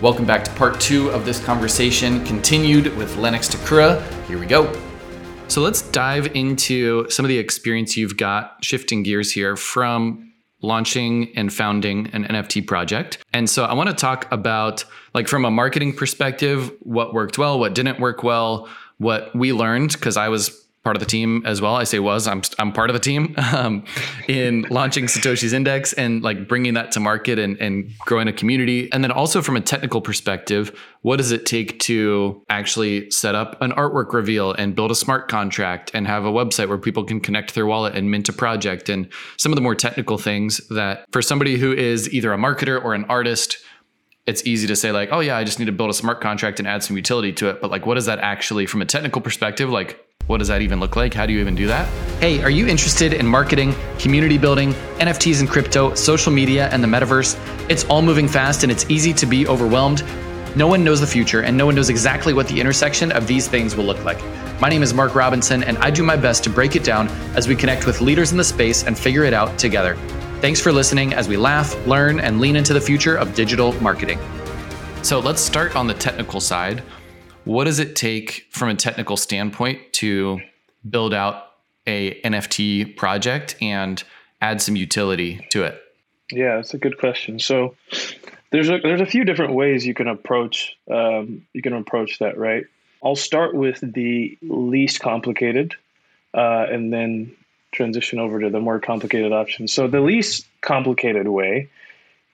Welcome back to part two of this conversation, continued with Lennox Takura. Here we go. So let's dive into some of the experience you've got shifting gears here from launching and founding an NFT project. And so I want to talk about, like, from a marketing perspective, what worked well, what didn't work well, what we learned, because I was part of the team as well. I say was, I'm, I'm part of the team um, in launching Satoshi's Index and like bringing that to market and, and growing a community. And then also from a technical perspective, what does it take to actually set up an artwork reveal and build a smart contract and have a website where people can connect their wallet and mint a project and some of the more technical things that for somebody who is either a marketer or an artist, it's easy to say like, oh yeah, I just need to build a smart contract and add some utility to it. But like, what does that actually, from a technical perspective, like what does that even look like? How do you even do that? Hey, are you interested in marketing, community building, NFTs and crypto, social media, and the metaverse? It's all moving fast and it's easy to be overwhelmed. No one knows the future and no one knows exactly what the intersection of these things will look like. My name is Mark Robinson and I do my best to break it down as we connect with leaders in the space and figure it out together. Thanks for listening as we laugh, learn, and lean into the future of digital marketing. So let's start on the technical side what does it take from a technical standpoint to build out a NFT project and add some utility to it? Yeah, that's a good question. So there's a, there's a few different ways you can approach um, you can approach that, right? I'll start with the least complicated, uh, and then transition over to the more complicated options. So the least complicated way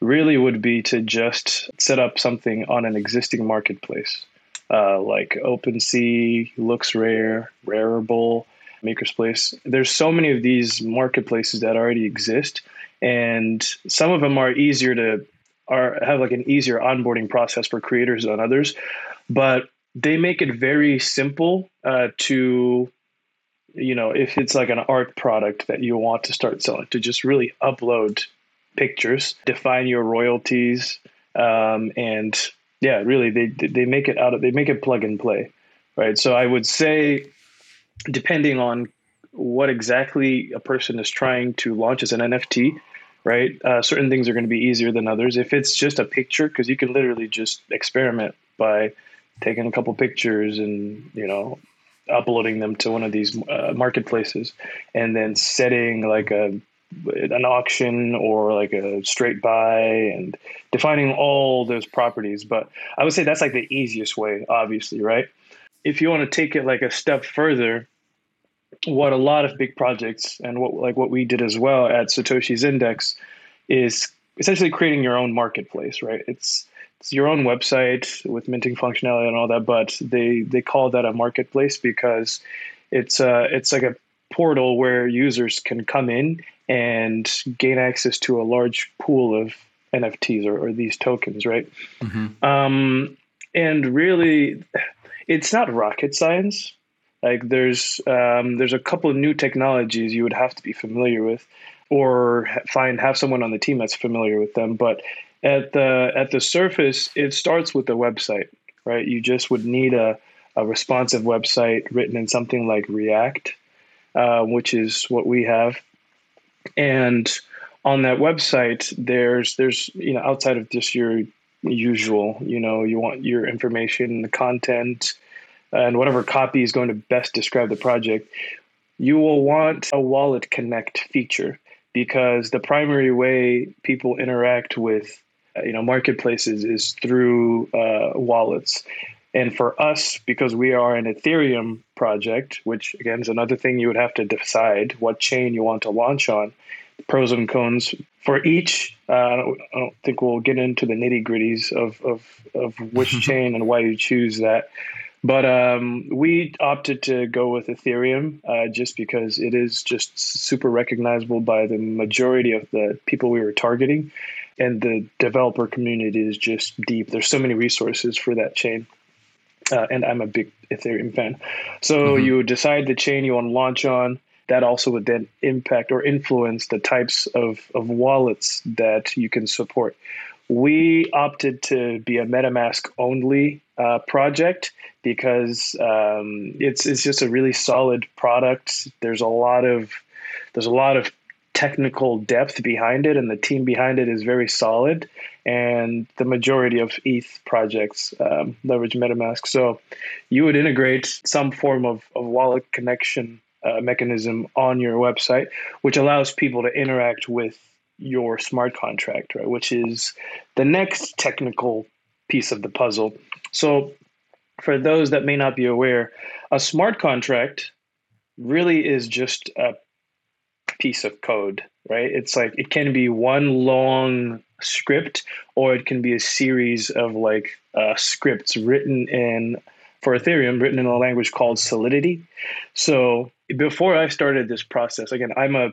really would be to just set up something on an existing marketplace uh, like OpenSea, LooksRare, Rarible, Maker's Place. There's so many of these marketplaces that already exist, and some of them are easier to are have like an easier onboarding process for creators than others, but they make it very simple uh, to you know if it's like an art product that you want to start selling to just really upload pictures define your royalties um, and yeah, really, they they make it out of they make it plug and play, right? So I would say, depending on what exactly a person is trying to launch as an NFT, right? Uh, certain things are going to be easier than others. If it's just a picture, because you can literally just experiment by taking a couple pictures and you know uploading them to one of these uh, marketplaces and then setting like a an auction or like a straight buy and defining all those properties. But I would say that's like the easiest way, obviously, right? If you want to take it like a step further, what a lot of big projects and what like what we did as well at Satoshi's Index is essentially creating your own marketplace, right? It's it's your own website with minting functionality and all that, but they they call that a marketplace because it's uh it's like a portal where users can come in and gain access to a large pool of NFTs or, or these tokens, right? Mm-hmm. Um, and really, it's not rocket science. Like there's um, there's a couple of new technologies you would have to be familiar with, or find have someone on the team that's familiar with them. But at the at the surface, it starts with a website, right? You just would need a a responsive website written in something like React uh, which is what we have. And on that website, there's there's you know outside of just your usual, you know, you want your information, the content, and whatever copy is going to best describe the project. You will want a wallet connect feature because the primary way people interact with you know marketplaces is through uh, wallets and for us, because we are an Ethereum project, which again is another thing you would have to decide what chain you want to launch on, pros and cons for each. Uh, I, don't, I, don't, think we'll get into the nitty gritties of, of, of which chain and why you choose that. But um, we opted to go with Ethereum uh, just because it is just super recognizable by the majority of the people we were targeting. And the developer community is just deep. There's so many resources for that chain uh, and I'm a big Ethereum fan. So mm-hmm. you decide the chain you want to launch on. That also would then impact or influence the types of, of wallets that you can support. We opted to be a MetaMask only uh, project because um, it's it's just a really solid product. There's a lot of there's a lot of technical depth behind it, and the team behind it is very solid. And the majority of ETH projects um, leverage MetaMask. So you would integrate some form of, of wallet connection uh, mechanism on your website, which allows people to interact with your smart contract, right? Which is the next technical piece of the puzzle. So, for those that may not be aware, a smart contract really is just a piece of code, right? It's like it can be one long script or it can be a series of like uh, scripts written in for Ethereum written in a language called Solidity. So before I started this process, again, I'm a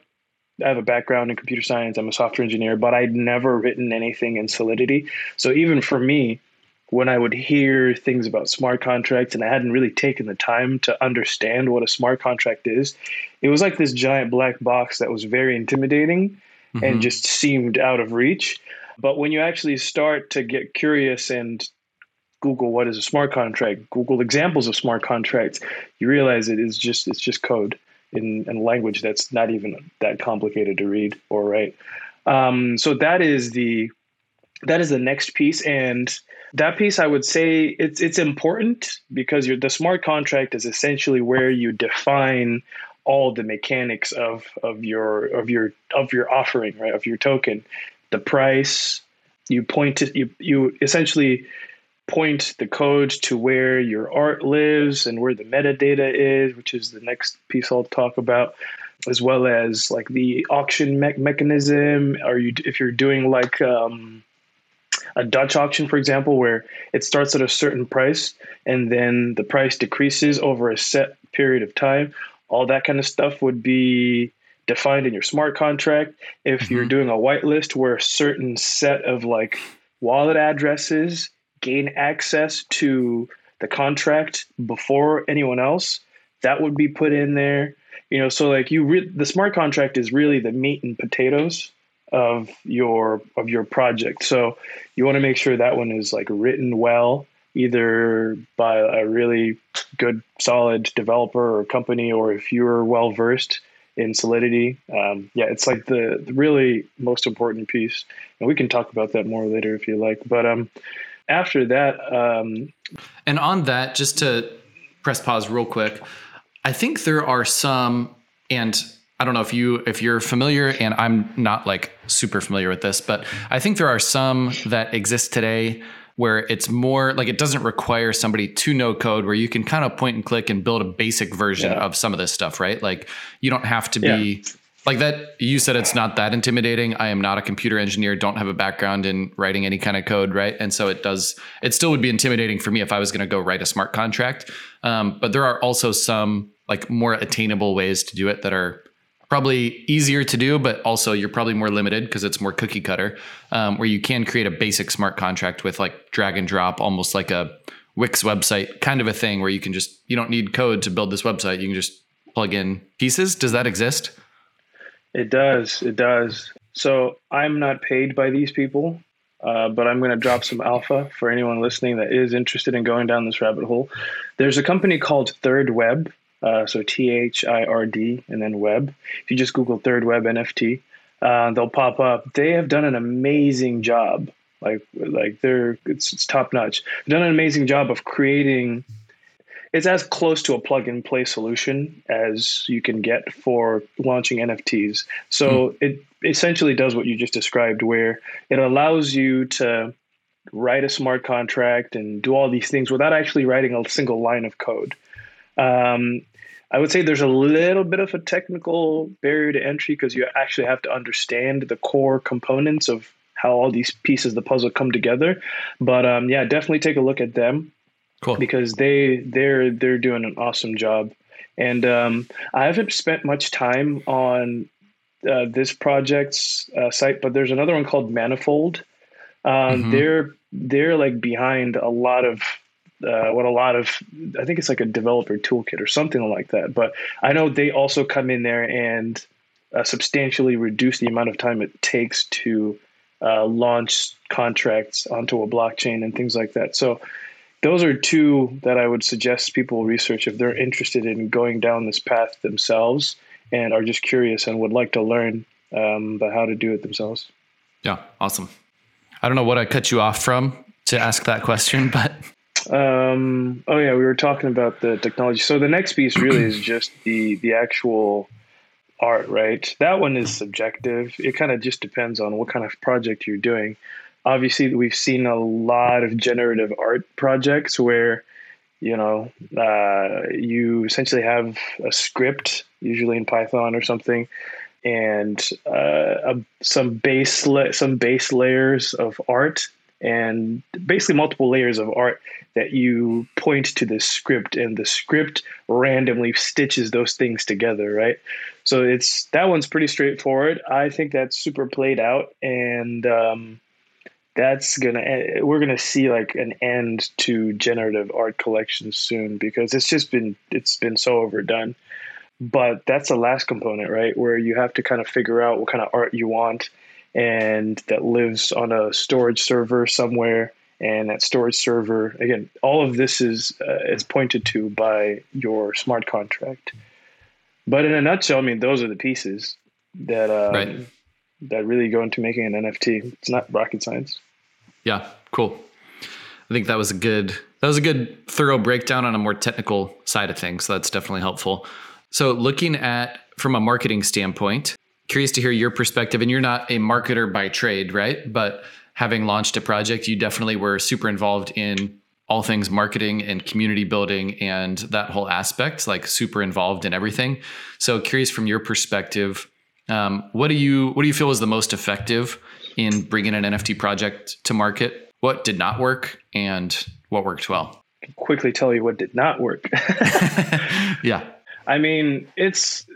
I have a background in computer science. I'm a software engineer, but I'd never written anything in Solidity. So even for me, when I would hear things about smart contracts and I hadn't really taken the time to understand what a smart contract is, it was like this giant black box that was very intimidating mm-hmm. and just seemed out of reach. But when you actually start to get curious and Google what is a smart contract, Google examples of smart contracts, you realize it is just it's just code in, in language that's not even that complicated to read or write. Um, so that is the that is the next piece, and that piece I would say it's it's important because the smart contract is essentially where you define all the mechanics of of your of your of your offering, right? Of your token, the price. You point to you you essentially point the code to where your art lives and where the metadata is, which is the next piece I'll talk about, as well as like the auction me- mechanism. Are you if you're doing like um, a Dutch auction, for example, where it starts at a certain price and then the price decreases over a set period of time, all that kind of stuff would be defined in your smart contract. If mm-hmm. you're doing a whitelist where a certain set of like wallet addresses gain access to the contract before anyone else, that would be put in there. You know, so like you, re- the smart contract is really the meat and potatoes of your of your project. So you want to make sure that one is like written well, either by a really good, solid developer or company, or if you're well versed in Solidity. Um, yeah, it's like the, the really most important piece, and we can talk about that more later if you like. But um, after that. Um, and on that, just to press pause real quick, I think there are some, and I don't know if you if you're familiar, and I'm not like super familiar with this, but I think there are some that exist today where it's more like it doesn't require somebody to know code where you can kind of point and click and build a basic version yeah. of some of this stuff right? Like you don't have to be yeah. like that you said it's not that intimidating. I am not a computer engineer don't have a background in writing any kind of code right? And so it does it still would be intimidating for me if i was going to go write a smart contract. Um, but there are also some like more attainable ways to do it that are probably easier to do but also you're probably more limited because it's more cookie cutter um, where you can create a basic smart contract with like drag and drop almost like a wix website kind of a thing where you can just you don't need code to build this website you can just plug in pieces does that exist it does. It does. So I'm not paid by these people, uh, but I'm going to drop some alpha for anyone listening that is interested in going down this rabbit hole. There's a company called Third Web. Uh, so T H I R D and then web. If you just Google Third Web NFT, uh, they'll pop up. They have done an amazing job. Like like they're it's, it's top notch. They've done an amazing job of creating it's as close to a plug and play solution as you can get for launching NFTs. So mm. it essentially does what you just described, where it allows you to write a smart contract and do all these things without actually writing a single line of code. Um, I would say there's a little bit of a technical barrier to entry because you actually have to understand the core components of how all these pieces of the puzzle come together. But um, yeah, definitely take a look at them. Cool. Because they they're they're doing an awesome job, and um, I haven't spent much time on uh, this project's uh, site, but there's another one called Manifold. Um, mm-hmm. They're they're like behind a lot of uh, what a lot of I think it's like a developer toolkit or something like that. But I know they also come in there and uh, substantially reduce the amount of time it takes to uh, launch contracts onto a blockchain and things like that. So those are two that I would suggest people research if they're interested in going down this path themselves and are just curious and would like to learn um, but how to do it themselves. Yeah, awesome. I don't know what I cut you off from to ask that question, but um, oh yeah, we were talking about the technology. So the next piece really is just the the actual art, right? That one is subjective. It kind of just depends on what kind of project you're doing. Obviously, we've seen a lot of generative art projects where you know uh, you essentially have a script, usually in Python or something, and uh, a, some base la- some base layers of art and basically multiple layers of art that you point to the script and the script randomly stitches those things together right? So it's that one's pretty straightforward. I think that's super played out and um, that's gonna eh, we're gonna see like an end to generative art collections soon because it's just been it's been so overdone. But that's the last component right? Where you have to kind of figure out what kind of art you want and that lives on a storage server somewhere and that storage server again all of this is uh, is pointed to by your smart contract but in a nutshell i mean those are the pieces that um, right. that really go into making an nft it's not rocket science yeah cool i think that was a good that was a good thorough breakdown on a more technical side of things so that's definitely helpful so looking at from a marketing standpoint curious to hear your perspective. And you're not a marketer by trade, right? But having launched a project, you definitely were super involved in all things marketing and community building and that whole aspect, like super involved in everything. So curious from your perspective, um, what do you what do you feel was the most effective in bringing an NFT project to market? What did not work, and what worked well? quickly tell you what did not work. yeah. I mean, it's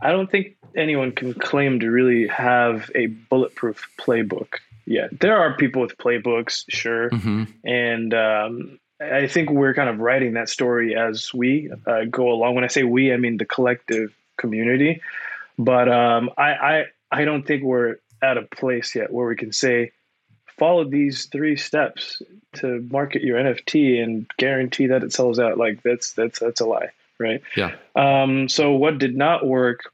I don't think anyone can claim to really have a bulletproof playbook yet. There are people with playbooks, sure, mm-hmm. and um, I think we're kind of writing that story as we uh, go along. When I say we, I mean the collective community. But um, I, I I don't think we're at a place yet where we can say follow these three steps to market your NFT and guarantee that it sells out. Like that's that's that's a lie right? Yeah. Um, so what did not work?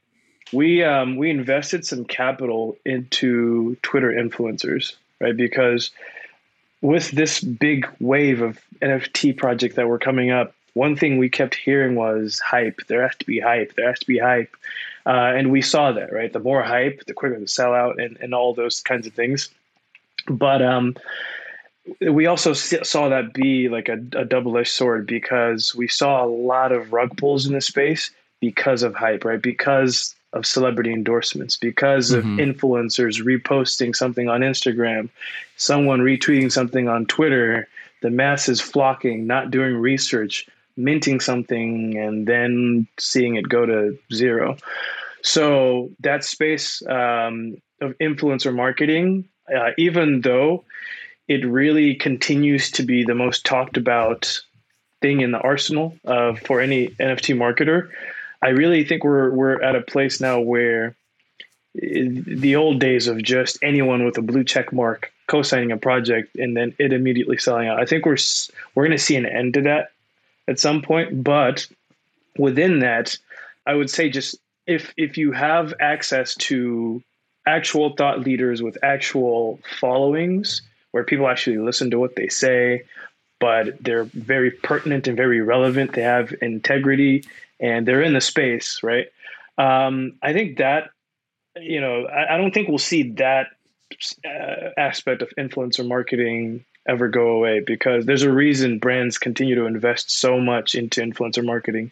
We um, we invested some capital into Twitter influencers, right? Because with this big wave of NFT projects that were coming up, one thing we kept hearing was hype. There has to be hype. There has to be hype. Uh, and we saw that, right? The more hype, the quicker the sellout, and, and all those kinds of things. But um, we also saw that be like a, a double-edged sword because we saw a lot of rug pulls in the space because of hype, right? Because of celebrity endorsements, because mm-hmm. of influencers reposting something on Instagram, someone retweeting something on Twitter, the masses flocking, not doing research, minting something, and then seeing it go to zero. So that space um, of influencer marketing, uh, even though it really continues to be the most talked about thing in the arsenal uh, for any NFT marketer. I really think we're we're at a place now where the old days of just anyone with a blue check mark co-signing a project and then it immediately selling out. I think we're we're going to see an end to that at some point, but within that, I would say just if if you have access to actual thought leaders with actual followings where people actually listen to what they say, but they're very pertinent and very relevant. They have integrity and they're in the space, right? Um, I think that, you know, I, I don't think we'll see that uh, aspect of influencer marketing ever go away because there's a reason brands continue to invest so much into influencer marketing.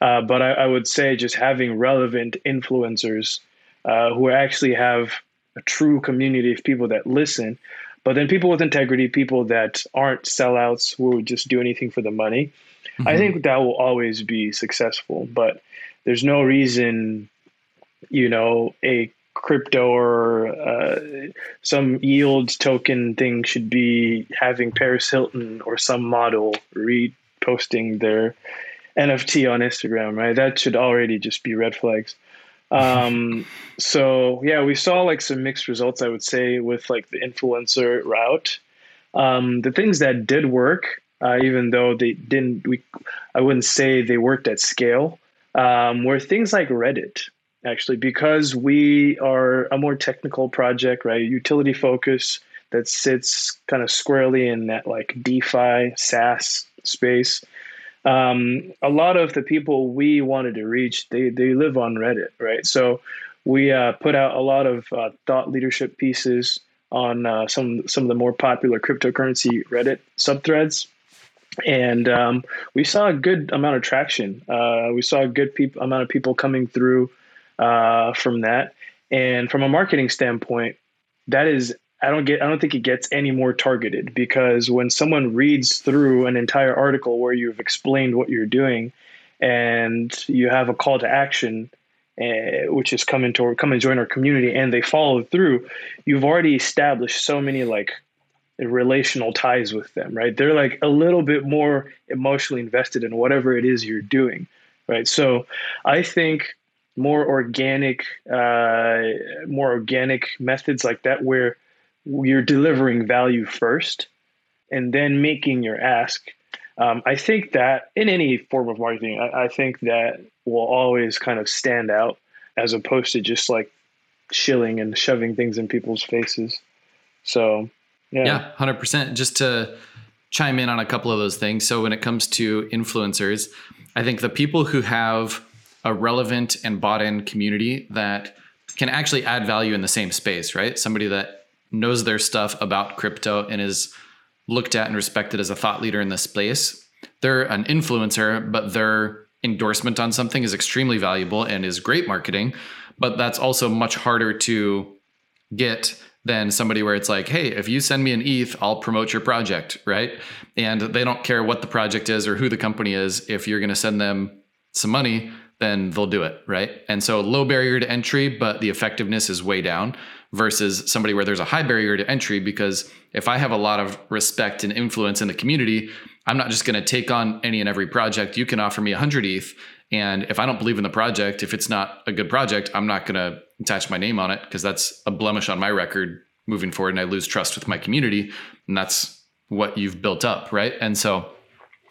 Uh, but I, I, would say just having relevant influencers uh, who actually have a true community of people that listen but then people with integrity, people that aren't sellouts who would just do anything for the money, mm-hmm. I think that will always be successful. But there's no reason, you know, a crypto or uh, some yield token thing should be having Paris Hilton or some model reposting their NFT on Instagram, right? That should already just be red flags. Um, so yeah, we saw like some mixed results, I would say, with like the influencer route. Um, the things that did work, uh, even though they didn't, we, I wouldn't say they worked at scale, um, were things like Reddit, actually because we are a more technical project, right? Utility focus that sits kind of squarely in that like DeFi SaaS space. Um, a lot of the people we wanted to reach, they they live on Reddit, right? So we uh, put out a lot of uh, thought leadership pieces on uh, some some of the more popular cryptocurrency Reddit subthreads, and um, we saw a good amount of traction. Uh, we saw a good peop- amount of people coming through uh, from that, and from a marketing standpoint, that is I don't get I don't think it gets any more targeted because when someone reads through an entire article where you've explained what you're doing and you have a call to action uh, which is come into come and join our community and they follow through you've already established so many like relational ties with them right? They're like a little bit more emotionally invested in whatever it is you're doing right? So i think more organic uh, more organic methods like that where you're delivering value first and then making your ask. Um, I think that in any form of marketing, I, I, think that will always kind of stand out as opposed to just like shilling and shoving things in people's faces. So, yeah. Yeah, 100%. Just to chime in on a couple of those things. So, when it comes to influencers, I think the people who have a relevant and bought in community that can actually add value in the same space, right? Somebody that knows their stuff about crypto and is looked at and respected as a thought leader in this space. They're an influencer, but their endorsement on something is extremely valuable and is great marketing. But that's also much harder to get than somebody where it's like, hey, if you send me an ETH, I'll promote your project, right? And they don't care what the project is or who the company is. If you're going to send them some money, then they'll do it, right? And so low barrier to entry, but the effectiveness is way down versus somebody where there's a high barrier to entry because if I have a lot of respect and influence in the community, I'm not just going to take on any and every project. You can offer me 100 ETH. And if I don't believe in the project, if it's not a good project, I'm not going to attach my name on it because that's a blemish on my record moving forward. And I lose trust with my community. And that's what you've built up. Right. And so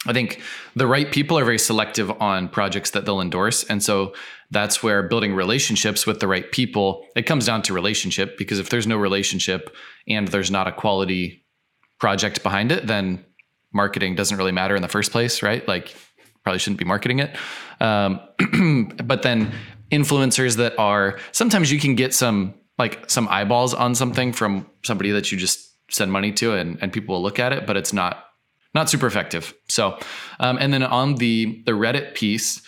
I think the right people are very selective on projects that they'll endorse. And so that's where building relationships with the right people, it comes down to relationship because if there's no relationship and there's not a quality project behind it, then marketing doesn't really matter in the first place, right? Like probably shouldn't be marketing it. Um, but then influencers that are sometimes you can get some like some eyeballs on something from somebody that you just send money to and, and people will look at it, but it's not not super effective. So, um, and then on the the Reddit piece,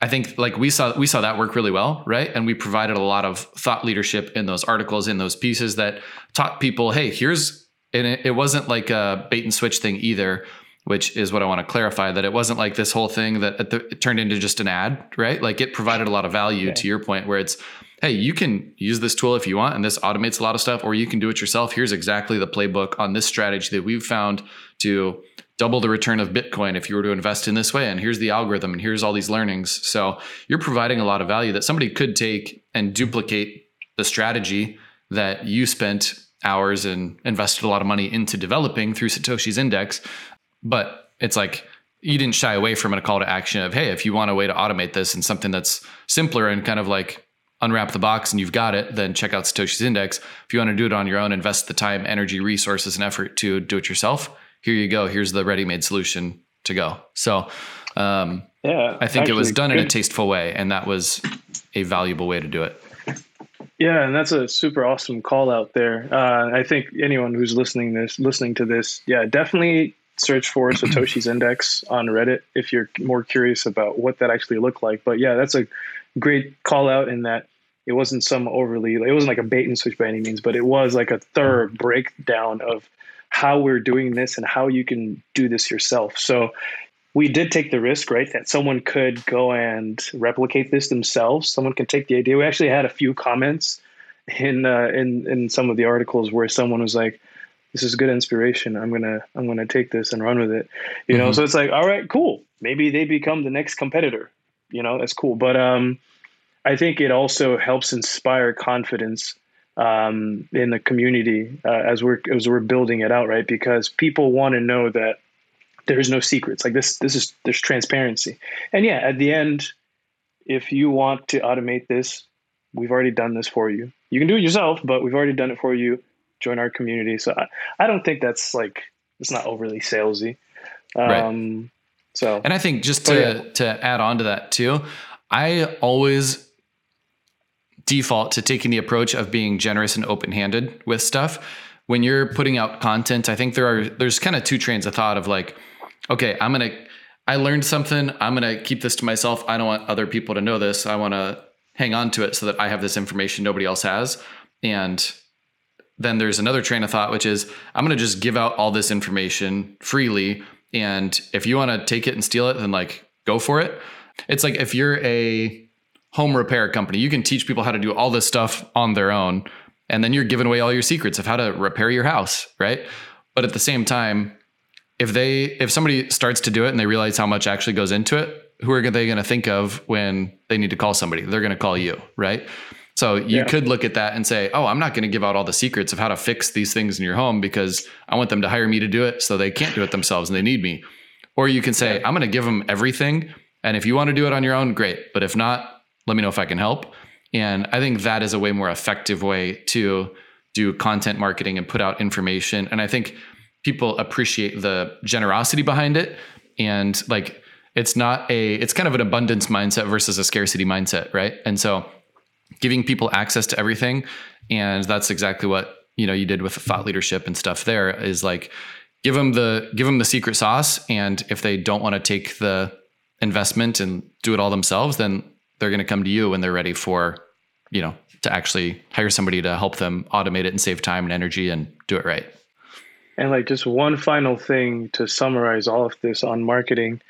I think like we saw we saw that work really well, right? And we provided a lot of thought leadership in those articles, in those pieces that taught people, hey, here's and it, it wasn't like a bait and switch thing either, which is what I want to clarify that it wasn't like this whole thing that it turned into just an ad, right? Like it provided a lot of value okay. to your point where it's hey, you can use this tool if you want, and this automates a lot of stuff, or you can do it yourself. Here's exactly the playbook on this strategy that we've found to double the return of Bitcoin if you were to invest in this way. And here's the algorithm, and here's all these learnings. So you're providing a lot of value that somebody could take and duplicate the strategy that you spent hours and invested a lot of money into developing through Satoshi's index. But it's like you didn't shy away from a call to action of, hey, if you want a way to automate this and something that's simpler and kind of like unwrap the box and you've got it, then check out Satoshi's index. If you want to do it on your own, invest the time, energy, resources, and effort to do it yourself here you go. Here's the ready-made solution to go. So, um, yeah, I think it was done good. in a tasteful way, and that was a valuable way to do it. Yeah, and that's a super awesome call out there. Uh, I think anyone who's listening this listening to this, yeah, definitely search for Satoshi's index on Reddit if you're more curious about what that actually looked like. But yeah, that's a great call out in that it wasn't some overly it wasn't like a bait and switch by any means, but it was like a thorough breakdown of how we're doing this and how you can do this yourself. So we did take the risk, right, that someone could go and replicate this themselves. Someone can take the idea. We actually had a few comments in uh, in in some of the articles where someone was like, "This is good inspiration. I'm gonna I'm gonna take this and run with it." You mm-hmm. know, so it's like, all right, cool. Maybe they become the next competitor. You know, that's cool. But um, I think it also helps inspire confidence um, in the community uh, as we're as we're building it out, right? Because people want to know that there's no secrets. Like this, this is there's transparency, and yeah, at the end, if you want to automate this, we've already done this for you. You can do it yourself, but we've already done it for you. Join our community. So I, I don't think that's like it's not overly salesy. Um, right. So and I think just to yeah. to add on to that too, I always default to taking the approach of being generous and open-handed with stuff. When you're putting out content, I think there are there's kind of two trains of thought of like, okay, I'm gonna I learned something. I'm gonna keep this to myself. I don't want other people to know this. I want to hang on to it so that I have this information nobody else has. And then there's another train of thought, which is I'm to just give out all this information freely. And if you want to take it and steal it, then like go for it. It's like if you're a home repair company, you can teach people how to do all this stuff on their own. And then you're giving away all your secrets of how to repair your house, right? But at the same time, if they if somebody starts to do it and they realize how much actually goes into it, who are they going to think of when they need to call somebody? They're going to call you, right? So you yeah. could look at that and say, "Oh, I'm not going to give out all the secrets of how to fix these things in your home because I want them to hire me to do it so they can't do it themselves and they need me." Or you can say, "I'm going to give them everything, and if you want to do it on your own, great. But if not, let me know if I can help." And I think that is a way more effective way to do content marketing and put out information. And I think people appreciate the generosity behind it and like it's not a it's kind of an abundance mindset versus a scarcity mindset right and so giving people access to everything and that's exactly what you know you did with thought leadership and stuff there is like give them the give them the secret sauce and if they don't want to take the investment and do it all themselves then they're going to come to you when they're ready for you know to actually hire somebody to help them automate it and save time and energy and do it right and like just one final thing to summarize all of this on marketing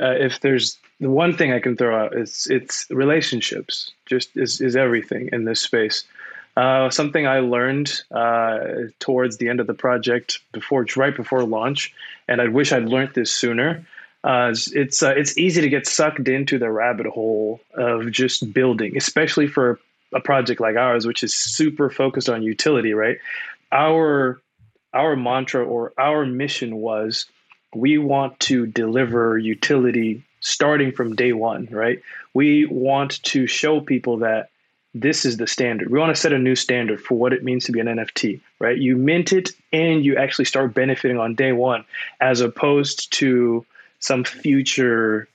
uh, if there's the one thing I can throw out is it's relationships. Just is is everything in this space. Uh, something I learned uh, towards the end of the project, before right before launch, and I wish I'd learned this sooner. Uh, it's uh, it's easy to get sucked into the rabbit hole of just building, especially for a project like ours, which is super focused on utility. Right, our our mantra or our mission was we want to deliver utility starting from day one, right? We want to show people that this is the standard. We want to set a new standard for what it means to be an NFT, right? You mint it and you actually start benefiting on day one, as opposed to some future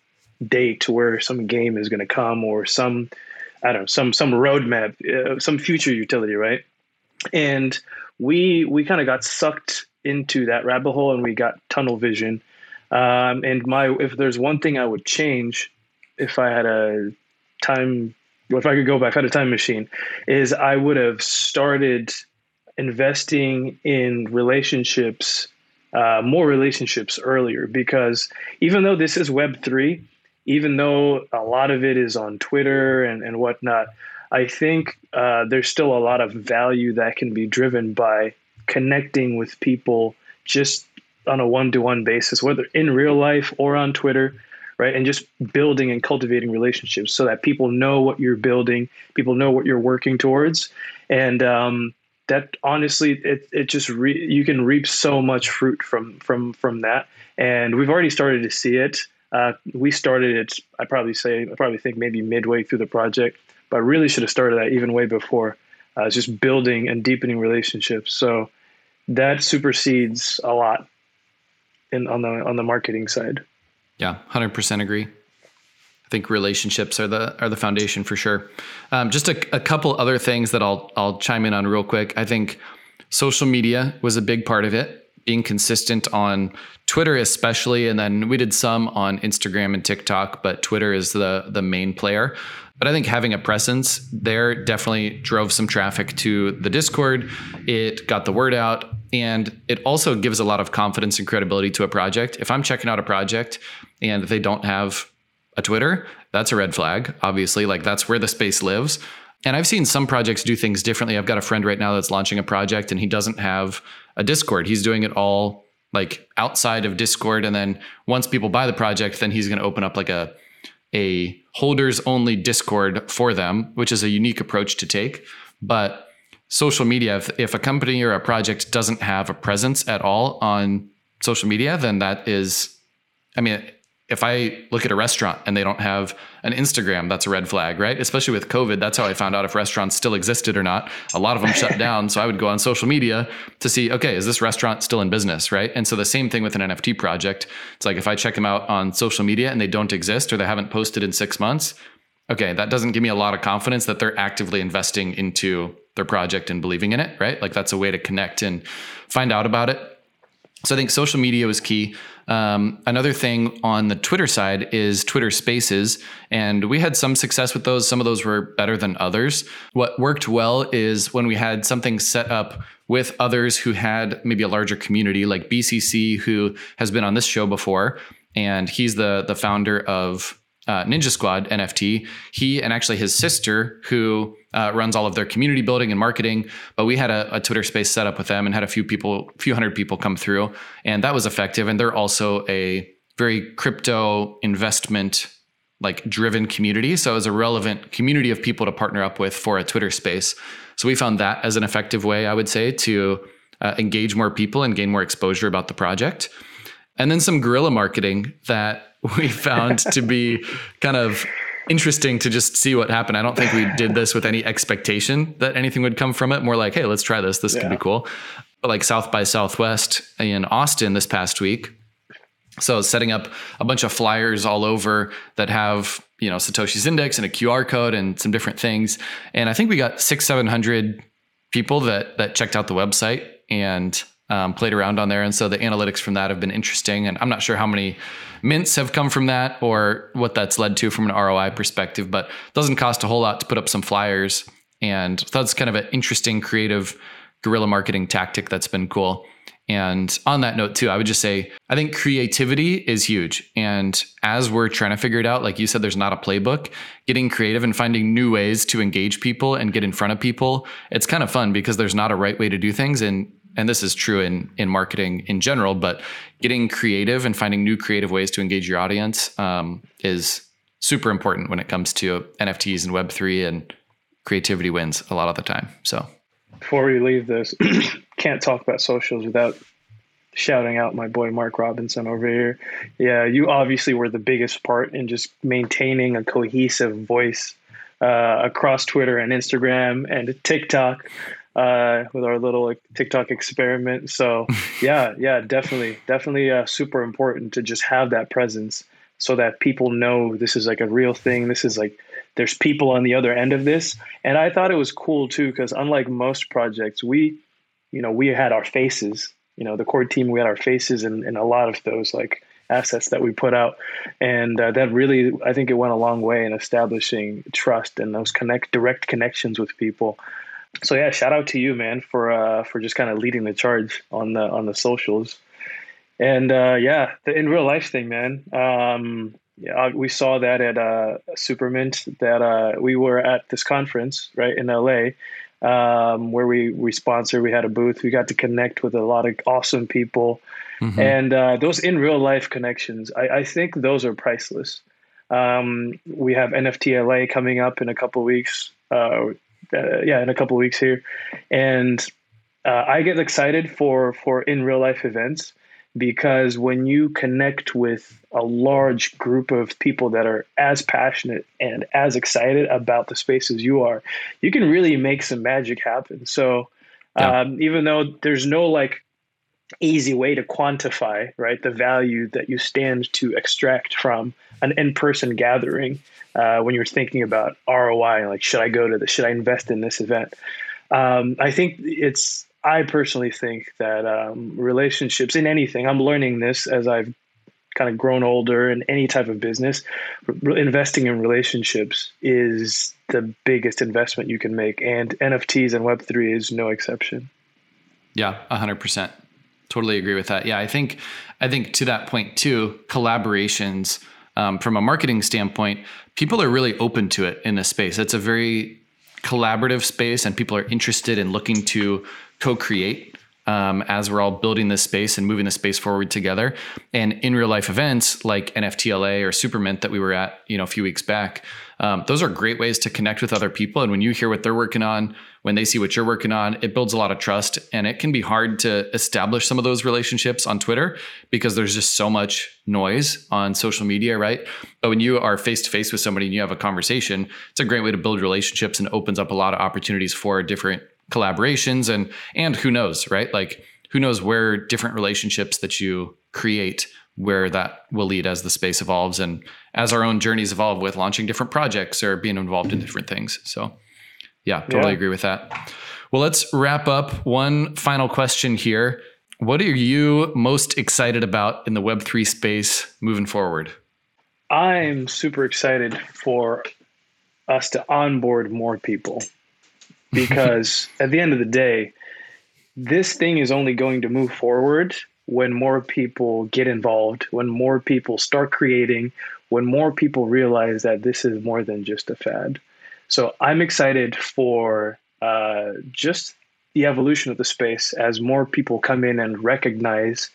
date where some game is going to come or some, I don't know, some some roadmap, uh, some future utility, right? And we we kind of got sucked into that rabbit hole and we got tunnel vision. Um, and my if there's one thing I would change if I had a time if I could go back, had a time machine, is I would have started investing in relationships, uh, more relationships earlier. Because even though this is Web three, even though a lot of it is on Twitter and, and whatnot, I think uh, there's still a lot of value that can be driven by connecting with people just on a one-to-one basis whether in real life or on twitter right and just building and cultivating relationships so that people know what you're building people know what you're working towards and um, that honestly it, it just re- you can reap so much fruit from from from that and we've already started to see it uh, we started it i probably say i probably think maybe midway through the project but I really should have started that even way before uh, just building and deepening relationships so that supersedes a lot in on the on the marketing side. Yeah, hundred percent agree. I think relationships are the are the foundation for sure. Um, just a, a couple other things that I'll I'll chime in on real quick. I think social media was a big part of it. Being consistent on Twitter, especially, and then we did some on Instagram and TikTok, but Twitter is the the main player. But I think having a presence there definitely drove some traffic to the Discord. It got the word out and it also gives a lot of confidence and credibility to a project. If I'm checking out a project and they don't have a Twitter, that's a red flag, obviously. Like that's where the space lives. And I've seen some projects do things differently. I've got a friend right now that's launching a project and he doesn't have a Discord. He's doing it all like outside of Discord. And then once people buy the project, then he's going to open up like a a holders only Discord for them, which is a unique approach to take. But social media, if, if a company or a project doesn't have a presence at all on social media, then that is, I mean, if I look at a restaurant and they don't have an Instagram, that's a red flag, right? Especially with COVID, that's how I found out if restaurants still existed or not. A lot of them shut down. So I would go on social media to see, okay, is this restaurant still in business, right? And so the same thing with an NFT project. It's like if I check them out on social media and they don't exist or they haven't posted in six months, okay, that doesn't give me a lot of confidence that they're actively investing into their project and believing in it, right? Like that's a way to connect and find out about it. So I think social media was key. Um, another thing on the Twitter side is Twitter Spaces, and we had some success with those. Some of those were better than others. What worked well is when we had something set up with others who had maybe a larger community, like BCC, who has been on this show before, and he's the the founder of uh, Ninja Squad NFT. He and actually his sister, who uh, runs all of their community building and marketing. But we had a, a, Twitter space set up with them and had a few people, a few hundred people come through, and that was effective. And they're also a very crypto investment like driven community. So it was a relevant community of people to partner up with for a Twitter space. So we found that as an effective way, I would say, to uh, engage more people and gain more exposure about the project. And then some guerrilla marketing that we found to be kind of interesting to just see what happened. I don't think we did this with any expectation that anything would come from it. More like, hey, let's try this. This yeah. could be cool. But like South by Southwest in Austin this past week. So setting up a bunch of flyers all over that have you know Satoshi's index and a QR code and some different things. And I think we got six, seven hundred people that that checked out the website and um, played around on there. And so the analytics from that have been interesting. And I'm not sure how many mints have come from that or what that's led to from an ROI perspective, but it doesn't cost a whole lot to put up some flyers. And that's kind of an interesting, creative guerrilla marketing tactic that's been cool. And on that note, too, I would just say I think creativity is huge. And as we're trying to figure it out, like you said, there's not a playbook. Getting creative and finding new ways to engage people and get in front of people, it's kind of fun because there's not a right way to do things. And and this is true in in marketing in general, but getting creative and finding new creative ways to engage your audience um, is super important when it comes to NFTs and Web three and creativity wins a lot of the time. So before we leave this, can't talk about socials without shouting out my boy Mark Robinson over here. Yeah, you obviously were the biggest part in just maintaining a cohesive voice uh, across Twitter and Instagram and TikTok uh, with our little like, TikTok experiment. So yeah, yeah, definitely, definitely uh, super important to just have that presence so that people know this is like a real thing. This is like there's people on the other end of this. And I thought it was cool too because unlike most projects, we, you know, we had our faces. You know, the core team, we had our faces in, in a lot of those like assets that we put out, and uh, that really, I think, it went a long way in establishing trust and those connect direct connections with people so yeah, shout out to you, man, for uh, for just kind of leading the charge on the on the socials. And uh, yeah, the in real life thing, man. Um, yeah, we saw that at uh, Supermint that uh, we were at this conference right in LA um, where we we sponsored. We had a booth. We got to connect with a lot of awesome people, mm-hmm. and uh, those in real life connections. I, I think those are priceless. Um, we have NFT LA coming up in a couple weeks. Uh, uh, yeah, in a couple weeks here, and uh, I get excited for for in real life events because when you connect with a large group of people that are as passionate and as excited about the space as you are, you can really make some magic happen. So, yeah. um, even though there's no like easy way to quantify right the value that you stand to extract from an in-person gathering uh, when you're thinking about ROI like should I go to this should I invest in this event? Um, I think it's I personally think that um, relationships in anything I'm learning this as I've kind of grown older in any type of business re- investing in relationships is the biggest investment you can make and NFTs and web3 is no exception. Yeah 100% Totally agree with that. Yeah, I think I think to that point too, collaborations um, from a marketing standpoint, people are really open to it in this space. It's a very collaborative space, and people are interested in looking to co-create um, as we're all building this space and moving the space forward together. And in real life events like NFTLA or Supermint that we were at, you know, a few weeks back, Um, those are great ways to connect with other people. And when you hear what they're working on, when they see what you're working on, it builds a lot of trust. And it can be hard to establish some of those relationships on Twitter because there's just so much noise on social media, right? But when you are face to face with somebody and you have a conversation, it's a great way to build relationships and opens up a lot of opportunities for different collaborations and and who knows, right? Like who knows where different relationships that you create where that will lead as the space evolves and as our own journeys evolve with launching different projects or being involved in mm-hmm. different things. So, yeah, totally yeah. agree with that. Well, let's wrap up. One final question here. What are you most excited about in the Web3 space moving forward? I'm super excited for us to onboard more people because at the end of the day, this thing is only going to move forward when more people get involved, when more people start creating, when more people realize that this is more than just a fad. So I'm excited for uh, just the evolution of the space as more people come in and recognize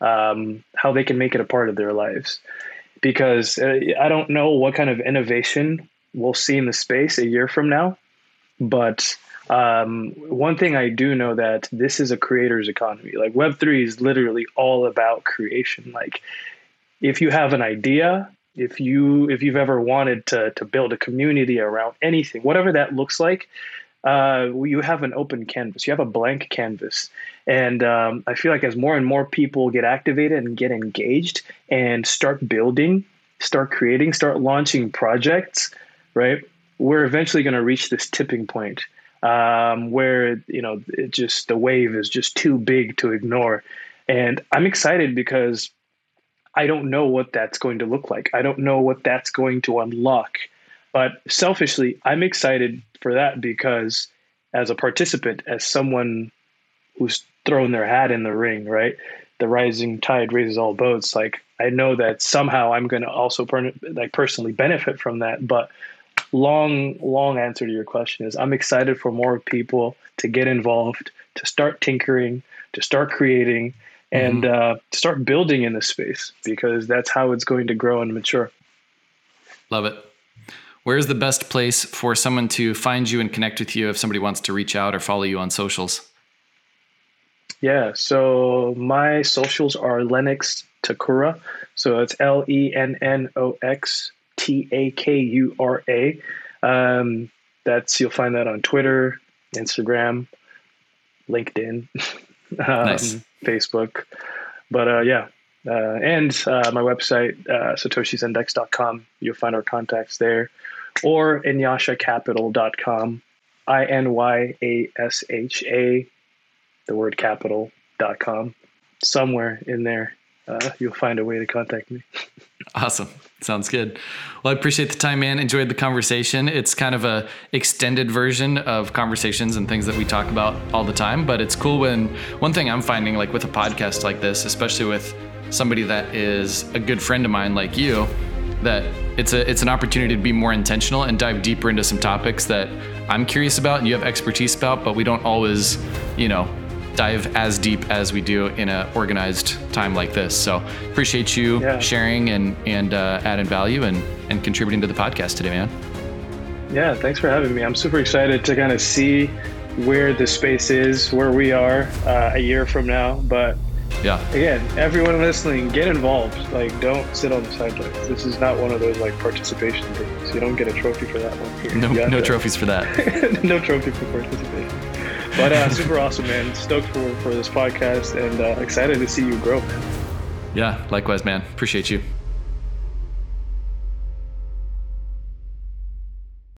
um, how they can make it a part of their lives. Because uh, I don't know what kind of innovation we'll see in the space a year from now, but um, one thing I do know that this is a creator's economy. Like Web three is literally all about creation. Like if you have an idea, if you if you've ever wanted to to build a community around anything, whatever that looks like, uh, you have an open canvas. You have a blank canvas, and um, I feel like as more and more people get activated and get engaged and start building, start creating, start launching projects, right? We're eventually going to reach this tipping point um, where you know it just the wave is just too big to ignore. And I'm excited because I don't know what that's going to look like. I don't know what that's going to unlock. But selfishly, I'm excited for that because as a participant, as someone who's thrown their hat in the ring, right? The rising tide raises all boats. Like I know that somehow I'm going to also per- like personally benefit from that, but long, long answer to your question is I'm excited for more people to get involved, to start tinkering, to start creating, and mm-hmm. uh, start building in this space because that's how it's going to grow and mature. Love it. Where's the best place for someone to find you and connect with you if somebody wants to reach out or follow you on socials? Yeah, so my socials are Lennox Takura. So it's L E N N O X T A K U R A. Um, that's you'll find that on Twitter, Instagram, LinkedIn, um, nice. Facebook. But uh, yeah, uh, and uh, my website, uh, satoshisindex.com. You'll find our contacts there, or inyashacapital.com. I N Y A S H A, the word capital.com. Somewhere in there, uh, you'll find a way to contact me. awesome. Sounds good. Well, I appreciate the time, man. Enjoyed the conversation. It's kind of a extended version of conversations and things that we talk about all the time, but it's cool when one thing I'm finding like with a podcast like this, especially with somebody that is a good friend of mine like you, that it's a it's an opportunity to be more intentional and dive deeper into some topics that I'm curious about and you have expertise about, but we don't always, you know, dive as deep as we do in an organized time like this. So appreciate you yeah. sharing and and uh, adding value and and contributing to the podcast today, man. Yeah, thanks for having me. I'm super excited to kind of see where the space is, where we are uh, a year from now. But yeah, again, everyone listening, get involved. Like, don't sit on the sidelines. This is not one of those like participation things. You don't get a trophy for that one. Here. No, no trophies for that. no trophy for participation. But uh, super awesome, man. Stoked for, for this podcast and uh, excited to see you grow, man. Yeah, likewise, man. Appreciate you.